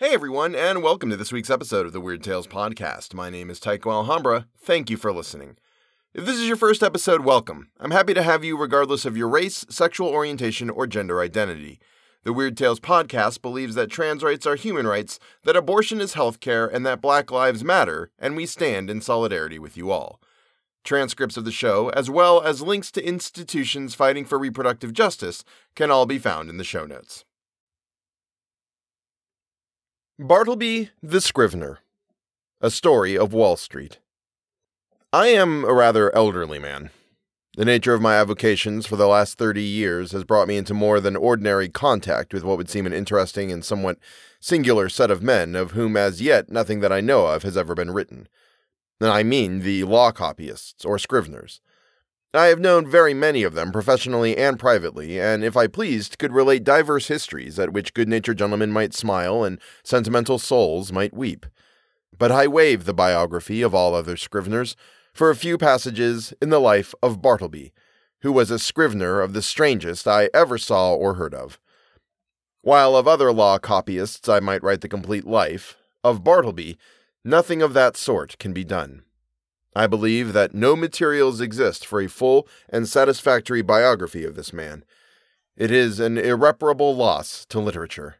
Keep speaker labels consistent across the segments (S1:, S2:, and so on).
S1: Hey everyone, and welcome to this week's episode of the Weird Tales Podcast. My name is Tycho Alhambra. Thank you for listening. If this is your first episode, welcome. I'm happy to have you regardless of your race, sexual orientation, or gender identity. The Weird Tales Podcast believes that trans rights are human rights, that abortion is healthcare, and that Black Lives Matter, and we stand in solidarity with you all. Transcripts of the show, as well as links to institutions fighting for reproductive justice, can all be found in the show notes. Bartleby the Scrivener A Story of Wall Street. I am a rather elderly man. The nature of my avocations for the last 30 years has brought me into more than ordinary contact with what would seem an interesting and somewhat singular set of men, of whom as yet nothing that I know of has ever been written. And I mean the law copyists, or scriveners. I have known very many of them professionally and privately, and if I pleased, could relate diverse histories at which good natured gentlemen might smile and sentimental souls might weep. But I waive the biography of all other scriveners for a few passages in the life of Bartleby, who was a scrivener of the strangest I ever saw or heard of. While of other law copyists I might write the complete life, of Bartleby, nothing of that sort can be done. I believe that no materials exist for a full and satisfactory biography of this man. It is an irreparable loss to literature.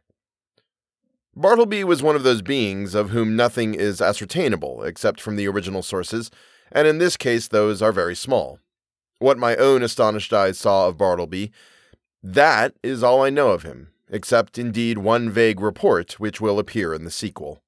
S1: Bartleby was one of those beings of whom nothing is ascertainable except from the original sources, and in this case those are very small. What my own astonished eyes saw of Bartleby, that is all I know of him, except indeed one vague report which will appear in the sequel.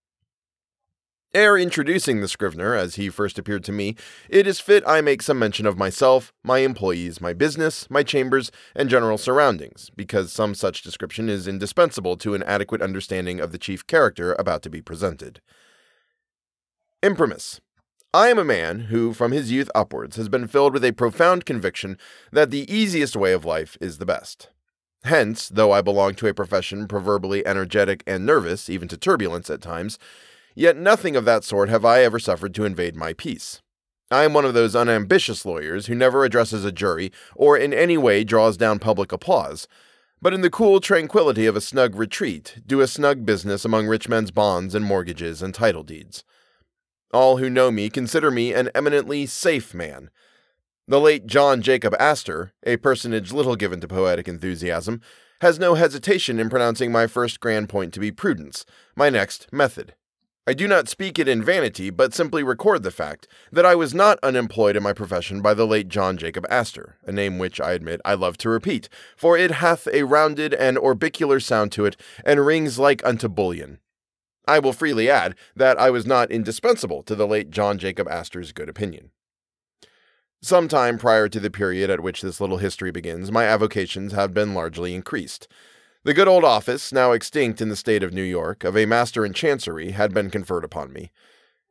S1: Ere introducing the Scrivener, as he first appeared to me, it is fit I make some mention of myself, my employees, my business, my chambers, and general surroundings, because some such description is indispensable to an adequate understanding of the chief character about to be presented. Imprimis. I am a man who, from his youth upwards, has been filled with a profound conviction that the easiest way of life is the best. Hence, though I belong to a profession proverbially energetic and nervous, even to turbulence at times, Yet nothing of that sort have I ever suffered to invade my peace. I am one of those unambitious lawyers who never addresses a jury or in any way draws down public applause, but in the cool tranquility of a snug retreat, do a snug business among rich men's bonds and mortgages and title deeds. All who know me consider me an eminently safe man. The late John Jacob Astor, a personage little given to poetic enthusiasm, has no hesitation in pronouncing my first grand point to be prudence, my next method. I do not speak it in vanity, but simply record the fact that I was not unemployed in my profession by the late John Jacob Astor, a name which I admit I love to repeat, for it hath a rounded and orbicular sound to it, and rings like unto bullion. I will freely add that I was not indispensable to the late John Jacob Astor's good opinion. Some time prior to the period at which this little history begins, my avocations have been largely increased. The good old office, now extinct in the state of New York, of a master in chancery had been conferred upon me.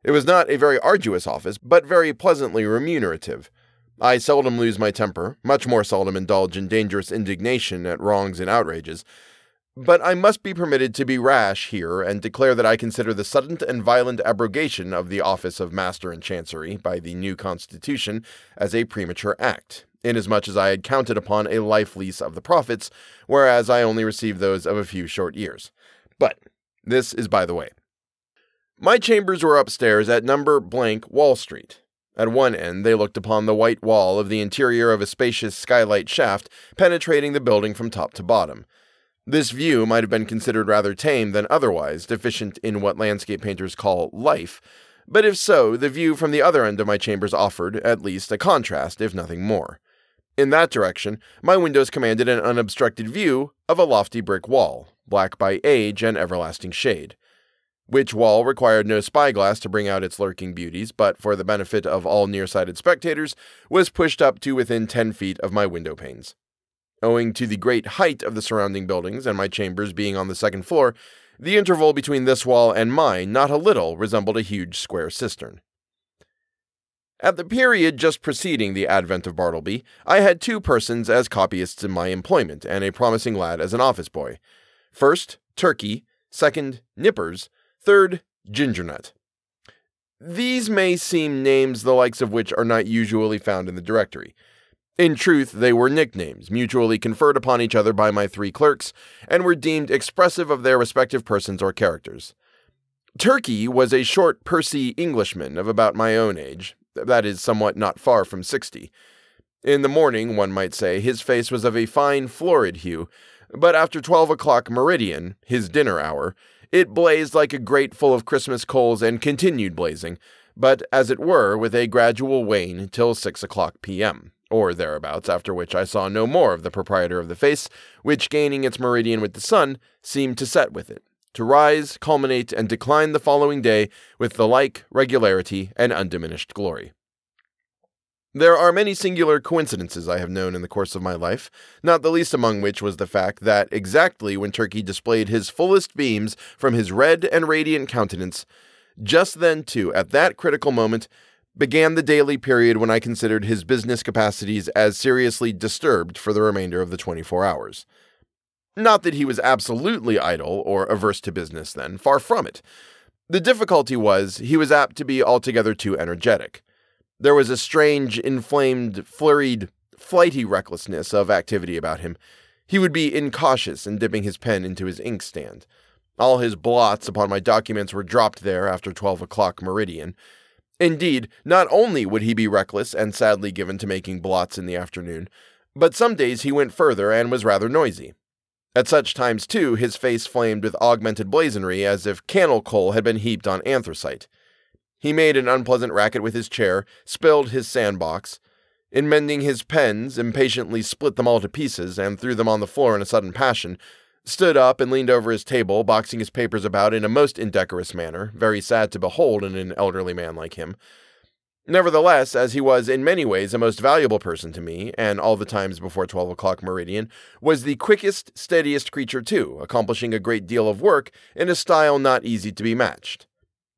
S1: It was not a very arduous office, but very pleasantly remunerative. I seldom lose my temper, much more seldom indulge in dangerous indignation at wrongs and outrages. But I must be permitted to be rash here and declare that I consider the sudden and violent abrogation of the office of Master in Chancery by the new Constitution as a premature act, inasmuch as I had counted upon a life lease of the profits, whereas I only received those of a few short years. But this is by the way. My chambers were upstairs at number blank Wall Street. At one end, they looked upon the white wall of the interior of a spacious skylight shaft penetrating the building from top to bottom. This view might have been considered rather tame than otherwise, deficient in what landscape painters call life, but if so, the view from the other end of my chambers offered, at least, a contrast, if nothing more. In that direction, my windows commanded an unobstructed view of a lofty brick wall, black by age and everlasting shade. Which wall required no spyglass to bring out its lurking beauties, but for the benefit of all nearsighted spectators, was pushed up to within ten feet of my window panes. Owing to the great height of the surrounding buildings and my chambers being on the second floor, the interval between this wall and mine not a little resembled a huge square cistern. At the period just preceding the advent of Bartleby, I had two persons as copyists in my employment, and a promising lad as an office boy. First, Turkey, second, Nippers, third, Gingernut. These may seem names the likes of which are not usually found in the directory. In truth, they were nicknames, mutually conferred upon each other by my three clerks, and were deemed expressive of their respective persons or characters. Turkey was a short, pursy Englishman of about my own age, that is, somewhat not far from sixty. In the morning, one might say, his face was of a fine, florid hue, but after twelve o'clock meridian, his dinner hour, it blazed like a grate full of Christmas coals and continued blazing, but as it were, with a gradual wane till six o'clock p.m or thereabouts, after which I saw no more of the proprietor of the face, which, gaining its meridian with the sun, seemed to set with it, to rise, culminate, and decline the following day with the like regularity and undiminished glory. There are many singular coincidences I have known in the course of my life, not the least among which was the fact that exactly when Turkey displayed his fullest beams from his red and radiant countenance, just then, too, at that critical moment, began the daily period when I considered his business capacities as seriously disturbed for the remainder of the 24 hours. Not that he was absolutely idle or averse to business then, far from it. The difficulty was he was apt to be altogether too energetic. There was a strange, inflamed, flurried, flighty recklessness of activity about him. He would be incautious in dipping his pen into his inkstand. All his blots upon my documents were dropped there after 12 o'clock meridian. Indeed, not only would he be reckless and sadly given to making blots in the afternoon, but some days he went further and was rather noisy. At such times, too, his face flamed with augmented blazonry as if cannel coal had been heaped on anthracite. He made an unpleasant racket with his chair, spilled his sandbox. In mending his pens, impatiently split them all to pieces and threw them on the floor in a sudden passion, stood up and leaned over his table, boxing his papers about in a most indecorous manner, very sad to behold in an elderly man like him. Nevertheless, as he was in many ways a most valuable person to me, and all the times before twelve o'clock meridian, was the quickest, steadiest creature too, accomplishing a great deal of work in a style not easy to be matched.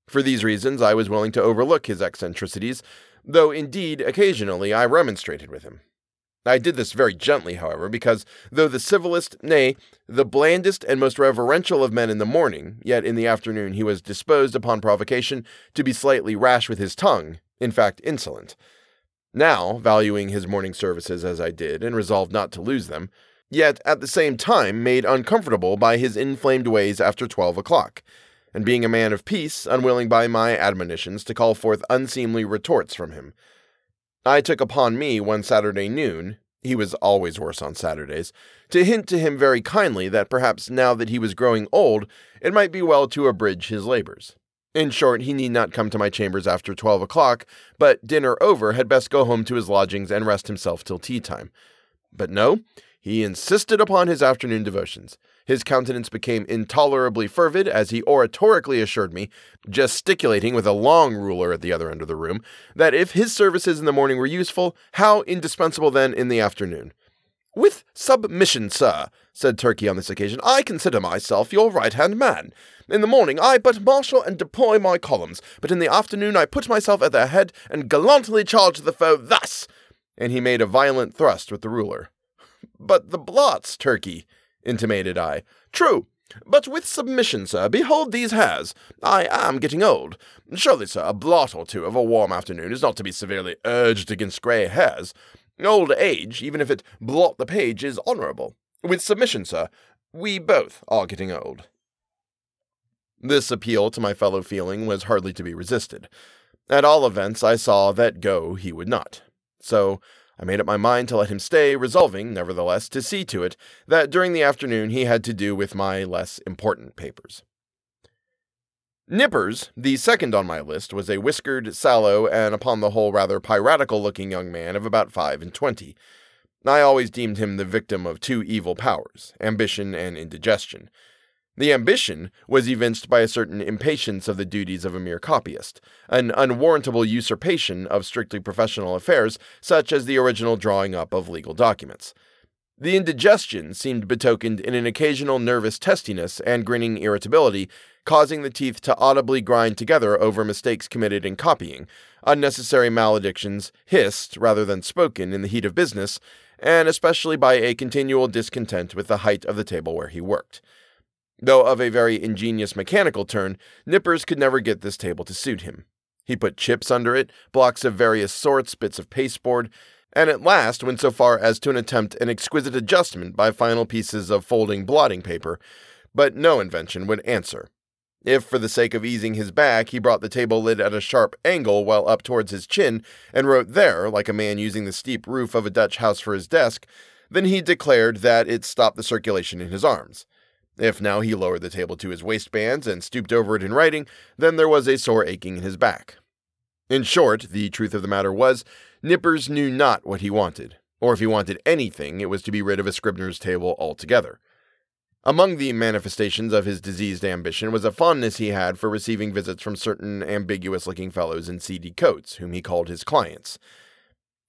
S1: For these reasons, I was willing to overlook his eccentricities, though indeed occasionally I remonstrated with him. I did this very gently, however, because though the civilest, nay, the blandest and most reverential of men in the morning, yet in the afternoon he was disposed upon provocation to be slightly rash with his tongue, in fact, insolent. Now, valuing his morning services as I did, and resolved not to lose them, yet at the same time made uncomfortable by his inflamed ways after twelve o'clock, and being a man of peace, unwilling by my admonitions to call forth unseemly retorts from him. I took upon me one Saturday noon, he was always worse on Saturdays, to hint to him very kindly that perhaps now that he was growing old, it might be well to abridge his labors. In short, he need not come to my chambers after twelve o'clock, but dinner over had best go home to his lodgings and rest himself till tea time. But no, he insisted upon his afternoon devotions. His countenance became intolerably fervid as he oratorically assured me, gesticulating with a long ruler at the other end of the room, that if his services in the morning were useful, how indispensable then in the afternoon. With submission, sir, said Turkey on this occasion, I consider myself your right hand man. In the morning I but marshal and deploy my columns, but in the afternoon I put myself at their head and gallantly charge the foe thus. And he made a violent thrust with the ruler. But the blots, Turkey, intimated I. True. But with submission, sir, behold these hairs. I am getting old. Surely, sir, a blot or two of a warm afternoon is not to be severely urged against grey hairs. Old age, even if it blot the page, is honourable. With submission, sir, we both are getting old. This appeal to my fellow feeling was hardly to be resisted. At all events, I saw that go he would not. So I made up my mind to let him stay, resolving, nevertheless, to see to it that during the afternoon he had to do with my less important papers. Nippers, the second on my list, was a whiskered, sallow, and upon the whole rather piratical looking young man of about five and twenty. I always deemed him the victim of two evil powers ambition and indigestion. The ambition was evinced by a certain impatience of the duties of a mere copyist, an unwarrantable usurpation of strictly professional affairs, such as the original drawing up of legal documents. The indigestion seemed betokened in an occasional nervous testiness and grinning irritability, causing the teeth to audibly grind together over mistakes committed in copying, unnecessary maledictions hissed rather than spoken in the heat of business, and especially by a continual discontent with the height of the table where he worked. Though of a very ingenious mechanical turn, Nippers could never get this table to suit him. He put chips under it, blocks of various sorts, bits of pasteboard, and at last went so far as to attempt an exquisite adjustment by final pieces of folding blotting paper, but no invention would answer. If, for the sake of easing his back, he brought the table lid at a sharp angle well up towards his chin and wrote there, like a man using the steep roof of a Dutch house for his desk, then he declared that it stopped the circulation in his arms. If now he lowered the table to his waistbands and stooped over it in writing, then there was a sore aching in his back. In short, the truth of the matter was, Nippers knew not what he wanted, or if he wanted anything, it was to be rid of a scrivener's table altogether. Among the manifestations of his diseased ambition was a fondness he had for receiving visits from certain ambiguous looking fellows in seedy coats, whom he called his clients.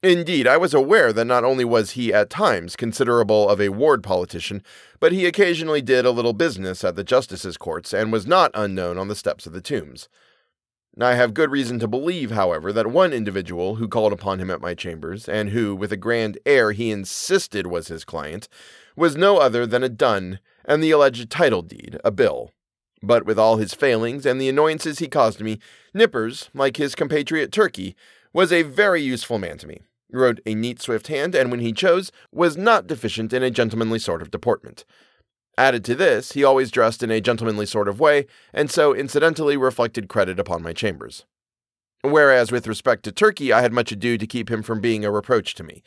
S1: Indeed, I was aware that not only was he at times considerable of a ward politician, but he occasionally did a little business at the justices' courts and was not unknown on the steps of the tombs. I have good reason to believe, however, that one individual who called upon him at my chambers, and who, with a grand air, he insisted was his client, was no other than a dun and the alleged title deed, a bill. But with all his failings and the annoyances he caused me, Nippers, like his compatriot Turkey, was a very useful man to me. Wrote a neat, swift hand, and when he chose, was not deficient in a gentlemanly sort of deportment. Added to this, he always dressed in a gentlemanly sort of way, and so incidentally reflected credit upon my chambers. Whereas with respect to Turkey, I had much ado to keep him from being a reproach to me.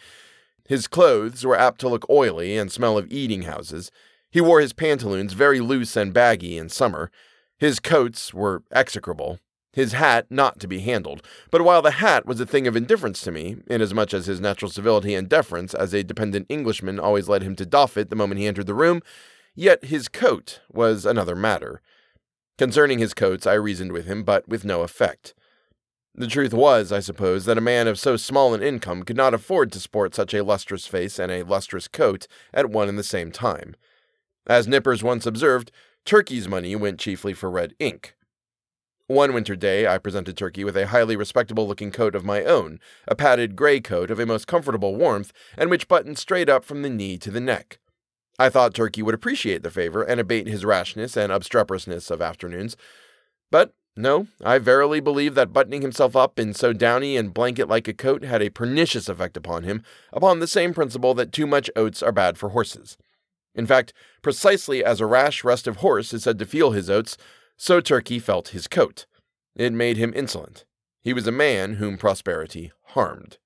S1: His clothes were apt to look oily and smell of eating houses, he wore his pantaloons very loose and baggy in summer. His coats were execrable. His hat not to be handled. But while the hat was a thing of indifference to me, inasmuch as his natural civility and deference as a dependent Englishman always led him to doff it the moment he entered the room, yet his coat was another matter. Concerning his coats, I reasoned with him, but with no effect. The truth was, I suppose, that a man of so small an income could not afford to sport such a lustrous face and a lustrous coat at one and the same time. As Nippers once observed, Turkey's money went chiefly for red ink. One winter day, I presented Turkey with a highly respectable looking coat of my own, a padded gray coat of a most comfortable warmth, and which buttoned straight up from the knee to the neck. I thought Turkey would appreciate the favor and abate his rashness and obstreperousness of afternoons. But no, I verily believe that buttoning himself up in so downy and blanket like a coat had a pernicious effect upon him, upon the same principle that too much oats are bad for horses. In fact, precisely as a rash, restive horse is said to feel his oats, so Turkey felt his coat. It made him insolent. He was a man whom prosperity harmed.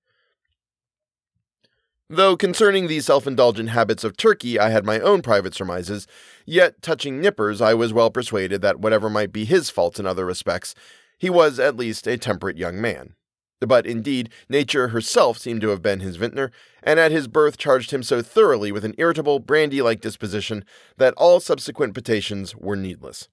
S1: Though concerning these self indulgent habits of Turkey I had my own private surmises, yet touching Nippers I was well persuaded that whatever might be his faults in other respects, he was at least a temperate young man. But indeed, nature herself seemed to have been his vintner, and at his birth charged him so thoroughly with an irritable, brandy like disposition that all subsequent potations were needless.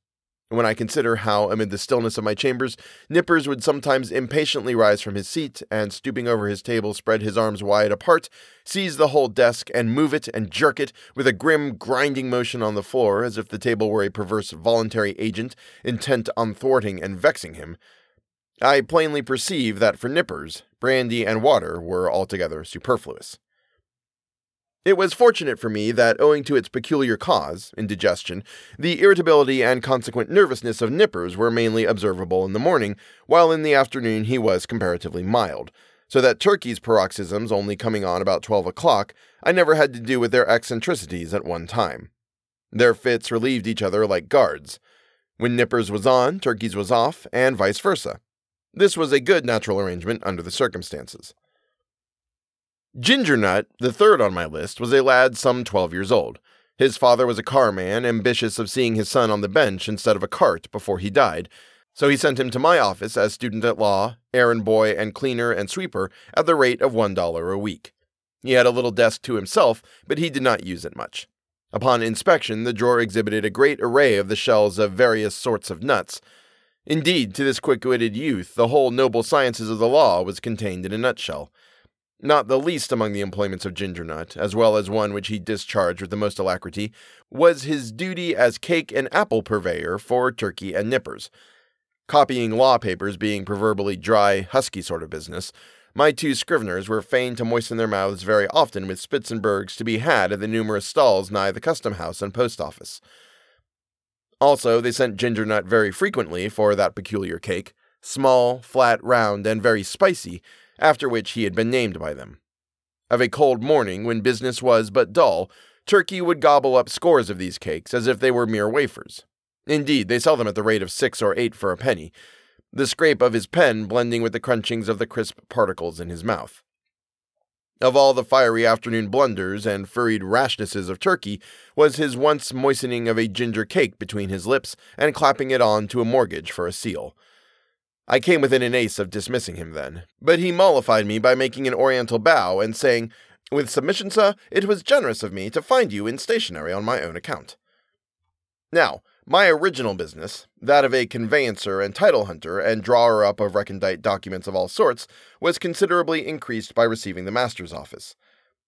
S1: When I consider how, amid the stillness of my chambers, Nippers would sometimes impatiently rise from his seat, and stooping over his table, spread his arms wide apart, seize the whole desk, and move it and jerk it with a grim, grinding motion on the floor, as if the table were a perverse voluntary agent intent on thwarting and vexing him, I plainly perceive that for nippers, brandy and water were altogether superfluous. It was fortunate for me that, owing to its peculiar cause, indigestion, the irritability and consequent nervousness of Nippers were mainly observable in the morning, while in the afternoon he was comparatively mild, so that Turkey's paroxysms only coming on about twelve o'clock, I never had to do with their eccentricities at one time. Their fits relieved each other like guards. When Nippers was on, Turkey's was off, and vice versa. This was a good natural arrangement under the circumstances. Ginger Nut, the third on my list, was a lad some twelve years old. His father was a carman, ambitious of seeing his son on the bench instead of a cart before he died, so he sent him to my office as student at law, errand boy, and cleaner and sweeper at the rate of one dollar a week. He had a little desk to himself, but he did not use it much. Upon inspection, the drawer exhibited a great array of the shells of various sorts of nuts, Indeed, to this quick witted youth, the whole noble sciences of the law was contained in a nutshell. Not the least among the employments of Ginger Nut, as well as one which he discharged with the most alacrity, was his duty as cake and apple purveyor for Turkey and Nippers. Copying law papers being proverbially dry, husky sort of business, my two scriveners were fain to moisten their mouths very often with Spitzenbergs to be had at the numerous stalls nigh the custom house and post office. Also, they sent ginger nut very frequently for that peculiar cake, small, flat, round, and very spicy, after which he had been named by them. Of a cold morning, when business was but dull, Turkey would gobble up scores of these cakes as if they were mere wafers. Indeed, they sell them at the rate of six or eight for a penny, the scrape of his pen blending with the crunchings of the crisp particles in his mouth. Of all the fiery afternoon blunders and furried rashnesses of Turkey was his once moistening of a ginger cake between his lips and clapping it on to a mortgage for a seal. I came within an ace of dismissing him then, but he mollified me by making an oriental bow and saying, With submission, sir, it was generous of me to find you in stationery on my own account. Now, my original business, that of a conveyancer and title hunter and drawer up of recondite documents of all sorts, was considerably increased by receiving the master's office.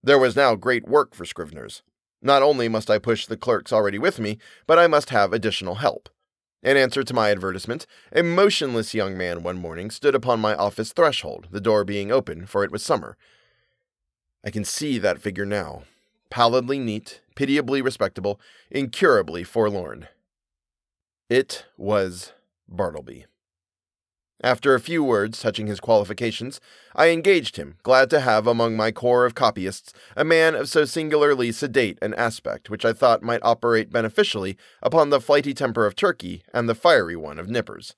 S1: There was now great work for scriveners. Not only must I push the clerks already with me, but I must have additional help. In answer to my advertisement, a motionless young man one morning stood upon my office threshold, the door being open, for it was summer. I can see that figure now, pallidly neat, pitiably respectable, incurably forlorn. It was Bartleby. After a few words touching his qualifications, I engaged him, glad to have among my corps of copyists a man of so singularly sedate an aspect, which I thought might operate beneficially upon the flighty temper of Turkey and the fiery one of Nippers.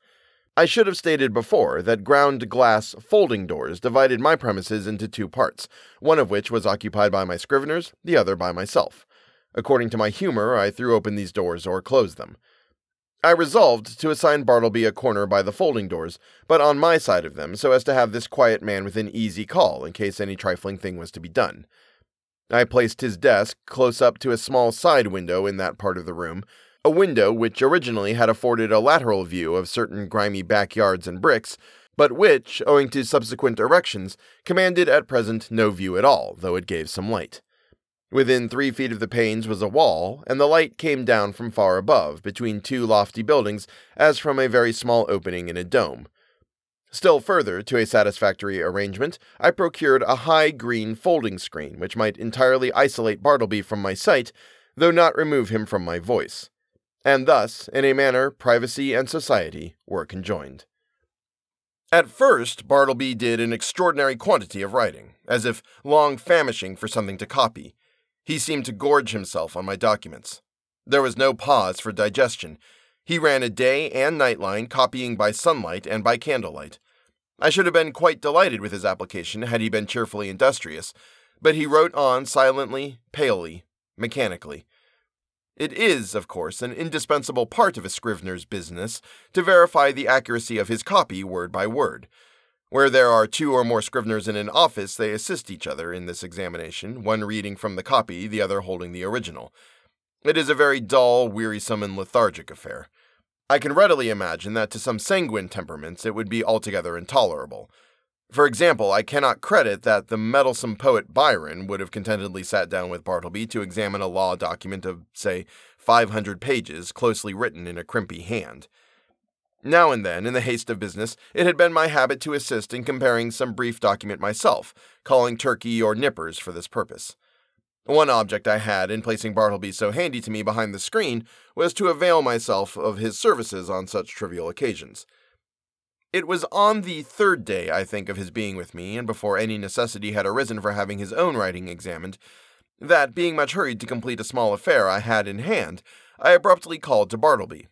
S1: I should have stated before that ground glass folding doors divided my premises into two parts, one of which was occupied by my scriveners, the other by myself. According to my humor, I threw open these doors or closed them. I resolved to assign Bartleby a corner by the folding doors, but on my side of them, so as to have this quiet man within easy call in case any trifling thing was to be done. I placed his desk close up to a small side window in that part of the room, a window which originally had afforded a lateral view of certain grimy backyards and bricks, but which, owing to subsequent erections, commanded at present no view at all, though it gave some light. Within three feet of the panes was a wall, and the light came down from far above, between two lofty buildings, as from a very small opening in a dome. Still further to a satisfactory arrangement, I procured a high green folding screen which might entirely isolate Bartleby from my sight, though not remove him from my voice. And thus, in a manner, privacy and society were conjoined. At first, Bartleby did an extraordinary quantity of writing, as if long famishing for something to copy. He seemed to gorge himself on my documents. There was no pause for digestion. He ran a day and night line, copying by sunlight and by candlelight. I should have been quite delighted with his application had he been cheerfully industrious, but he wrote on silently, palely, mechanically. It is, of course, an indispensable part of a scrivener's business to verify the accuracy of his copy word by word. Where there are two or more scriveners in an office, they assist each other in this examination, one reading from the copy, the other holding the original. It is a very dull, wearisome, and lethargic affair. I can readily imagine that to some sanguine temperaments it would be altogether intolerable. For example, I cannot credit that the meddlesome poet Byron would have contentedly sat down with Bartleby to examine a law document of, say, 500 pages, closely written in a crimpy hand. Now and then, in the haste of business, it had been my habit to assist in comparing some brief document myself, calling Turkey or Nippers for this purpose. One object I had in placing Bartleby so handy to me behind the screen was to avail myself of his services on such trivial occasions. It was on the third day, I think, of his being with me, and before any necessity had arisen for having his own writing examined, that, being much hurried to complete a small affair I had in hand, I abruptly called to Bartleby.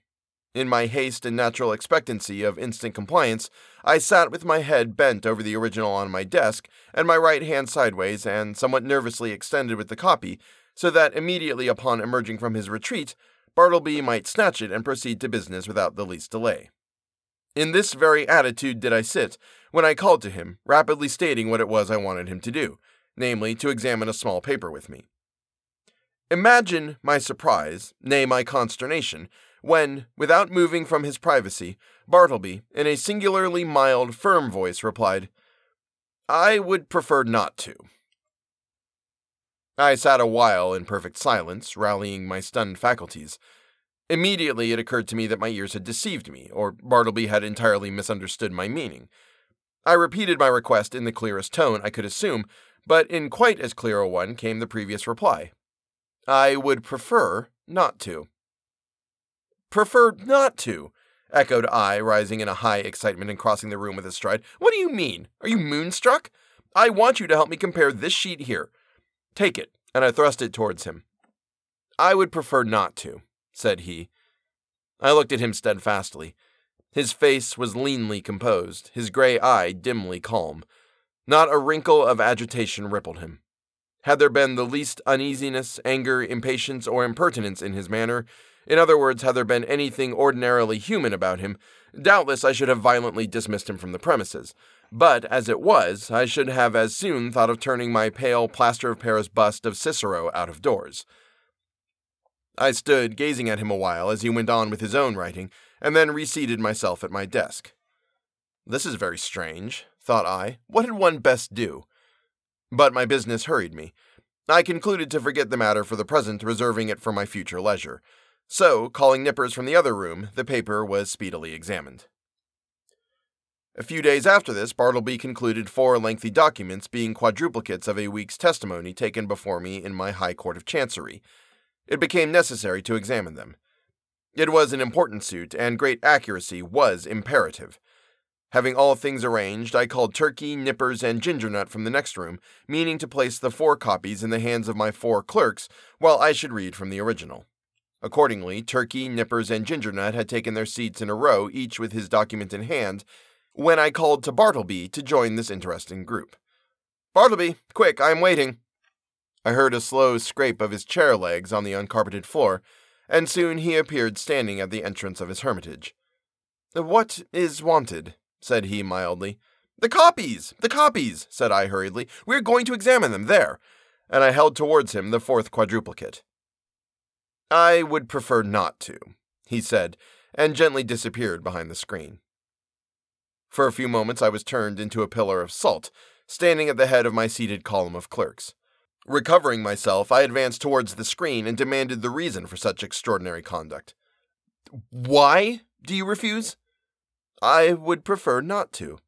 S1: In my haste and natural expectancy of instant compliance, I sat with my head bent over the original on my desk, and my right hand sideways and somewhat nervously extended with the copy, so that immediately upon emerging from his retreat, Bartleby might snatch it and proceed to business without the least delay. In this very attitude did I sit, when I called to him, rapidly stating what it was I wanted him to do, namely, to examine a small paper with me. Imagine my surprise, nay, my consternation, when, without moving from his privacy, Bartleby, in a singularly mild, firm voice, replied, I would prefer not to. I sat a while in perfect silence, rallying my stunned faculties. Immediately it occurred to me that my ears had deceived me, or Bartleby had entirely misunderstood my meaning. I repeated my request in the clearest tone I could assume, but in quite as clear a one came the previous reply. I would prefer not to. Prefer not to, echoed I, rising in a high excitement and crossing the room with a stride. What do you mean? Are you moonstruck? I want you to help me compare this sheet here. Take it, and I thrust it towards him. I would prefer not to, said he. I looked at him steadfastly. His face was leanly composed, his gray eye dimly calm. Not a wrinkle of agitation rippled him. Had there been the least uneasiness, anger, impatience, or impertinence in his manner, in other words, had there been anything ordinarily human about him, doubtless I should have violently dismissed him from the premises. But as it was, I should have as soon thought of turning my pale plaster of Paris bust of Cicero out of doors. I stood gazing at him a while as he went on with his own writing, and then reseated myself at my desk. This is very strange, thought I. What had one best do? But my business hurried me. I concluded to forget the matter for the present, reserving it for my future leisure. So, calling Nippers from the other room, the paper was speedily examined. A few days after this, Bartleby concluded four lengthy documents being quadruplicates of a week's testimony taken before me in my High Court of Chancery. It became necessary to examine them. It was an important suit, and great accuracy was imperative. Having all things arranged, I called Turkey, Nippers, and Gingernut from the next room, meaning to place the four copies in the hands of my four clerks while I should read from the original. Accordingly, Turkey, Nippers, and Gingernut had taken their seats in a row, each with his document in hand, when I called to Bartleby to join this interesting group. Bartleby, quick, I am waiting. I heard a slow scrape of his chair legs on the uncarpeted floor, and soon he appeared standing at the entrance of his hermitage. What is wanted? said he mildly. The copies! The copies! said I hurriedly. We are going to examine them there. And I held towards him the fourth quadruplicate. I would prefer not to, he said, and gently disappeared behind the screen. For a few moments I was turned into a pillar of salt, standing at the head of my seated column of clerks. Recovering myself, I advanced towards the screen and demanded the reason for such extraordinary conduct. Why do you refuse? I would prefer not to.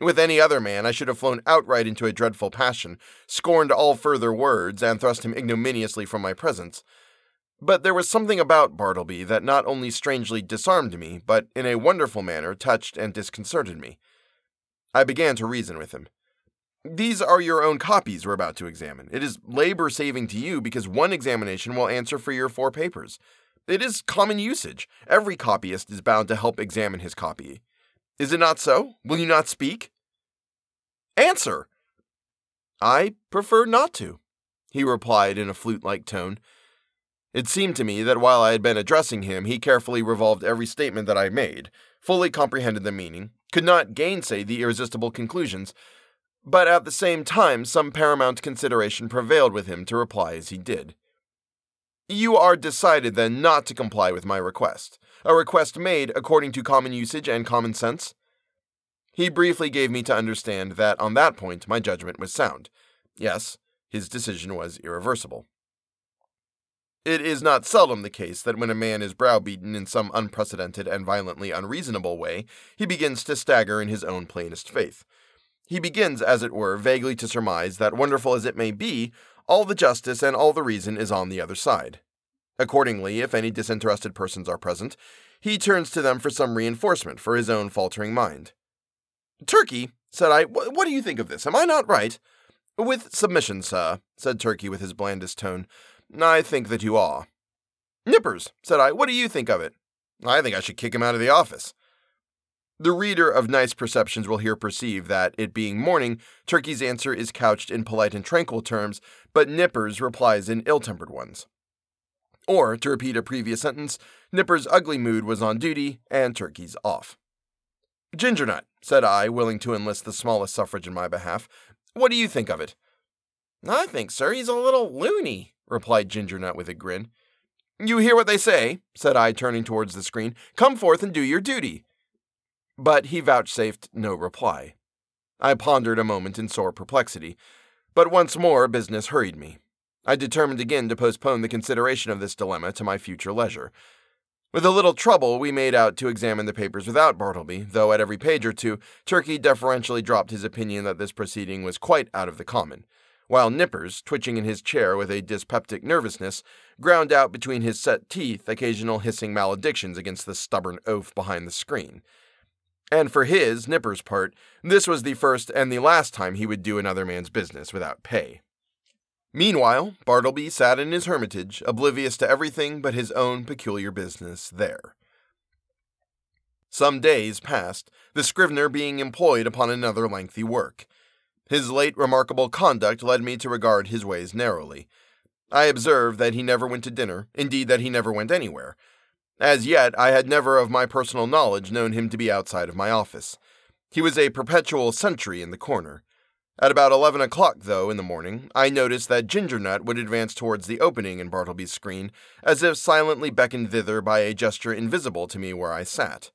S1: With any other man, I should have flown outright into a dreadful passion, scorned all further words, and thrust him ignominiously from my presence. But there was something about Bartleby that not only strangely disarmed me, but in a wonderful manner touched and disconcerted me. I began to reason with him. These are your own copies we're about to examine. It is labor saving to you because one examination will answer for your four papers. It is common usage. Every copyist is bound to help examine his copy. Is it not so? Will you not speak? Answer! I prefer not to, he replied in a flute like tone. It seemed to me that while I had been addressing him, he carefully revolved every statement that I made, fully comprehended the meaning, could not gainsay the irresistible conclusions, but at the same time some paramount consideration prevailed with him to reply as he did. You are decided then not to comply with my request, a request made according to common usage and common sense? He briefly gave me to understand that on that point my judgment was sound. Yes, his decision was irreversible. It is not seldom the case that when a man is browbeaten in some unprecedented and violently unreasonable way, he begins to stagger in his own plainest faith. He begins, as it were, vaguely to surmise that, wonderful as it may be, all the justice and all the reason is on the other side. Accordingly, if any disinterested persons are present, he turns to them for some reinforcement for his own faltering mind. Turkey, said I, what do you think of this? Am I not right? With submission, sir, said Turkey with his blandest tone. I think that you are. Nippers, said I, what do you think of it? I think I should kick him out of the office. The reader of nice perceptions will here perceive that, it being morning, Turkey's answer is couched in polite and tranquil terms, but Nippers replies in ill tempered ones. Or, to repeat a previous sentence, Nipper's ugly mood was on duty, and Turkey's off. Gingernut, said I, willing to enlist the smallest suffrage in my behalf, what do you think of it? I think, sir, he's a little loony, replied Gingernut with a grin. You hear what they say, said I, turning towards the screen. Come forth and do your duty. But he vouchsafed no reply. I pondered a moment in sore perplexity, but once more business hurried me. I determined again to postpone the consideration of this dilemma to my future leisure. With a little trouble, we made out to examine the papers without Bartleby, though at every page or two, Turkey deferentially dropped his opinion that this proceeding was quite out of the common while Nippers, twitching in his chair with a dyspeptic nervousness, ground out between his set teeth occasional hissing maledictions against the stubborn oaf behind the screen. And for his, Nipper's part, this was the first and the last time he would do another man's business without pay. Meanwhile, Bartleby sat in his hermitage, oblivious to everything but his own peculiar business there. Some days passed, the scrivener being employed upon another lengthy work. His late remarkable conduct led me to regard his ways narrowly. I observed that he never went to dinner, indeed, that he never went anywhere. As yet, I had never of my personal knowledge known him to be outside of my office. He was a perpetual sentry in the corner. At about eleven o'clock, though, in the morning, I noticed that Gingernut would advance towards the opening in Bartleby's screen, as if silently beckoned thither by a gesture invisible to me where I sat.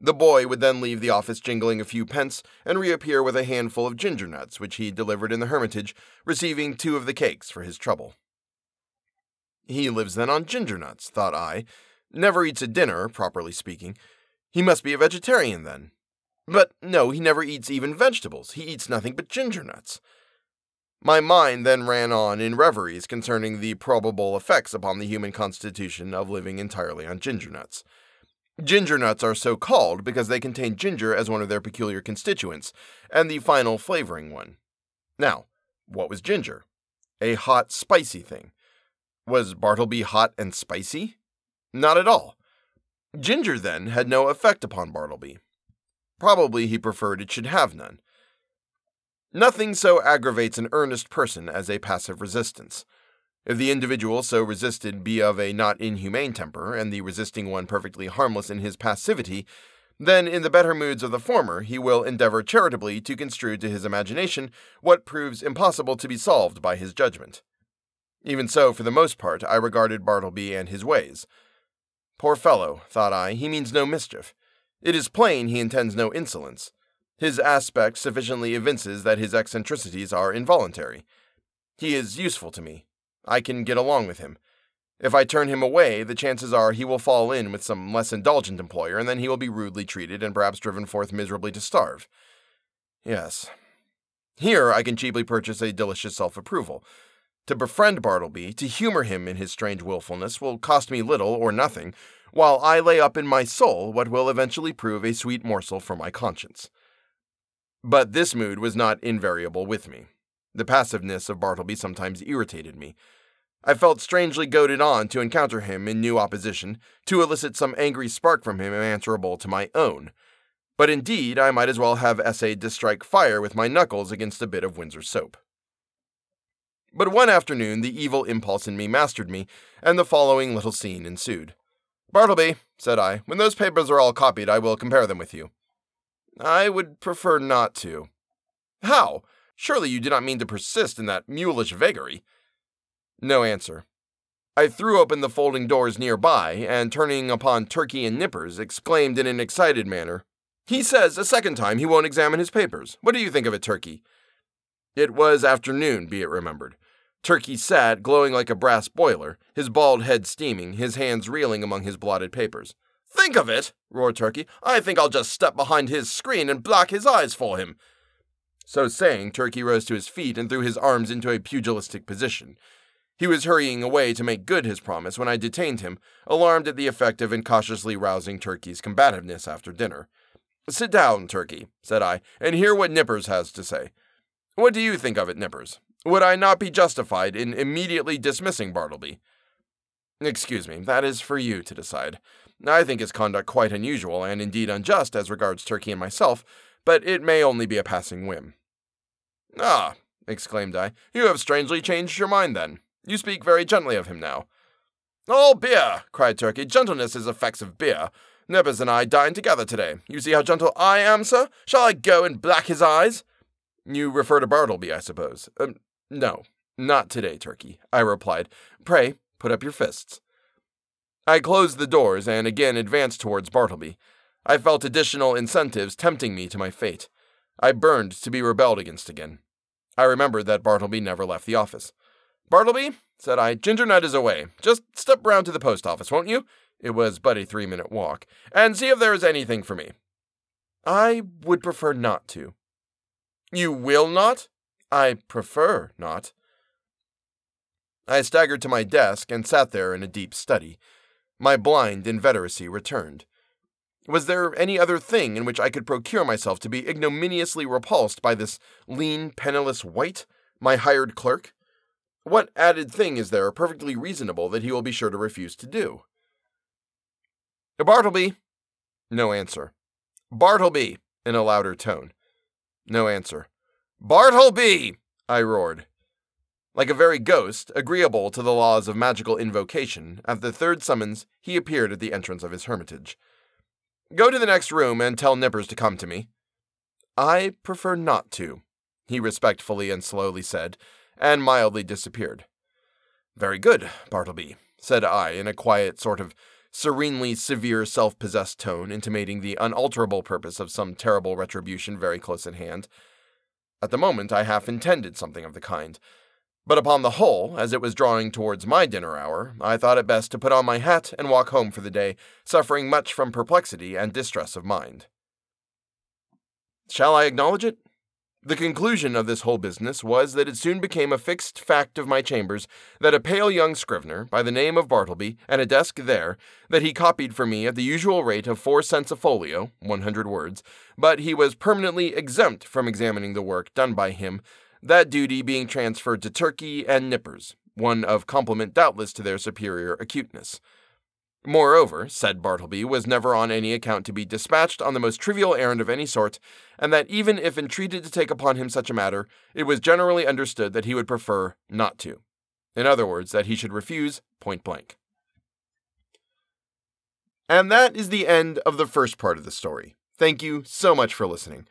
S1: The boy would then leave the office jingling a few pence and reappear with a handful of ginger nuts, which he delivered in the hermitage, receiving two of the cakes for his trouble. He lives then on ginger nuts, thought I. Never eats a dinner, properly speaking. He must be a vegetarian then. But no, he never eats even vegetables. He eats nothing but ginger nuts. My mind then ran on in reveries concerning the probable effects upon the human constitution of living entirely on ginger nuts. Ginger nuts are so called because they contain ginger as one of their peculiar constituents, and the final flavoring one. Now, what was ginger? A hot, spicy thing. Was Bartleby hot and spicy? Not at all. Ginger, then, had no effect upon Bartleby. Probably he preferred it should have none. Nothing so aggravates an earnest person as a passive resistance. If the individual so resisted be of a not inhumane temper, and the resisting one perfectly harmless in his passivity, then in the better moods of the former he will endeavor charitably to construe to his imagination what proves impossible to be solved by his judgment. Even so, for the most part, I regarded Bartleby and his ways. Poor fellow, thought I, he means no mischief. It is plain he intends no insolence. His aspect sufficiently evinces that his eccentricities are involuntary. He is useful to me, I can get along with him. If I turn him away, the chances are he will fall in with some less indulgent employer, and then he will be rudely treated and perhaps driven forth miserably to starve. Yes. Here I can cheaply purchase a delicious self approval. To befriend Bartleby, to humor him in his strange wilfulness, will cost me little or nothing, while I lay up in my soul what will eventually prove a sweet morsel for my conscience. But this mood was not invariable with me. The passiveness of Bartleby sometimes irritated me. I felt strangely goaded on to encounter him in new opposition, to elicit some angry spark from him answerable to my own. But indeed, I might as well have essayed to strike fire with my knuckles against a bit of Windsor soap. But one afternoon, the evil impulse in me mastered me, and the following little scene ensued. Bartleby, said I, when those papers are all copied, I will compare them with you. I would prefer not to. How? Surely you do not mean to persist in that mulish vagary. No answer. I threw open the folding doors nearby, and turning upon Turkey and Nippers, exclaimed in an excited manner, He says a second time he won't examine his papers. What do you think of it, Turkey? It was afternoon, be it remembered. Turkey sat, glowing like a brass boiler, his bald head steaming, his hands reeling among his blotted papers. Think of it, roared Turkey. I think I'll just step behind his screen and black his eyes for him. So saying, Turkey rose to his feet and threw his arms into a pugilistic position. He was hurrying away to make good his promise when I detained him, alarmed at the effect of incautiously rousing Turkey's combativeness after dinner. Sit down, Turkey, said I, and hear what Nippers has to say. What do you think of it, Nippers? Would I not be justified in immediately dismissing Bartleby? Excuse me, that is for you to decide. I think his conduct quite unusual and indeed unjust as regards Turkey and myself, but it may only be a passing whim. Ah, exclaimed I, you have strangely changed your mind then. You speak very gently of him now. All beer, cried Turkey. Gentleness is effects of beer. Nippers and I dined together today. You see how gentle I am, sir? Shall I go and black his eyes? You refer to Bartleby, I suppose. Um, no, not today, Turkey, I replied. Pray, put up your fists. I closed the doors and again advanced towards Bartleby. I felt additional incentives tempting me to my fate. I burned to be rebelled against again. I remembered that Bartleby never left the office. Bartleby, said I, Ginger Nut is away. Just step round to the post office, won't you? It was but a three minute walk, and see if there is anything for me. I would prefer not to. You will not? I prefer not. I staggered to my desk and sat there in a deep study. My blind inveteracy returned. Was there any other thing in which I could procure myself to be ignominiously repulsed by this lean, penniless wight, my hired clerk? What added thing is there perfectly reasonable that he will be sure to refuse to do? Bartleby. No answer. Bartleby, in a louder tone. No answer. Bartleby! I roared. Like a very ghost, agreeable to the laws of magical invocation, at the third summons, he appeared at the entrance of his hermitage. Go to the next room and tell Nippers to come to me. I prefer not to, he respectfully and slowly said, and mildly disappeared. Very good, Bartleby, said I in a quiet, sort of serenely severe, self possessed tone, intimating the unalterable purpose of some terrible retribution very close at hand. At the moment, I half intended something of the kind. But upon the whole, as it was drawing towards my dinner hour, I thought it best to put on my hat and walk home for the day, suffering much from perplexity and distress of mind. Shall I acknowledge it? The conclusion of this whole business was that it soon became a fixed fact of my chambers that a pale young scrivener, by the name of Bartleby, and a desk there, that he copied for me at the usual rate of four cents a folio, 100 words, but he was permanently exempt from examining the work done by him, that duty being transferred to Turkey and Nippers, one of compliment doubtless to their superior acuteness. Moreover, said Bartleby was never on any account to be dispatched on the most trivial errand of any sort, and that even if entreated to take upon him such a matter, it was generally understood that he would prefer not to. In other words, that he should refuse point blank. And that is the end of the first part of the story. Thank you so much for listening.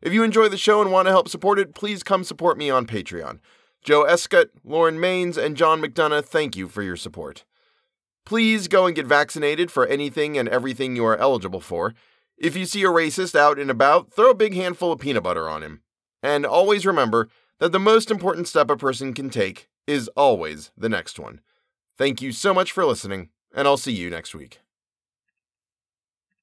S1: If you enjoy the show and want to help support it, please come support me on Patreon. Joe Escott, Lauren Maines, and John McDonough, thank you for your support. Please go and get vaccinated for anything and everything you are eligible for. If you see a racist out and about, throw a big handful of peanut butter on him. And always remember that the most important step a person can take is always the next one. Thank you so much for listening, and I'll see you next week.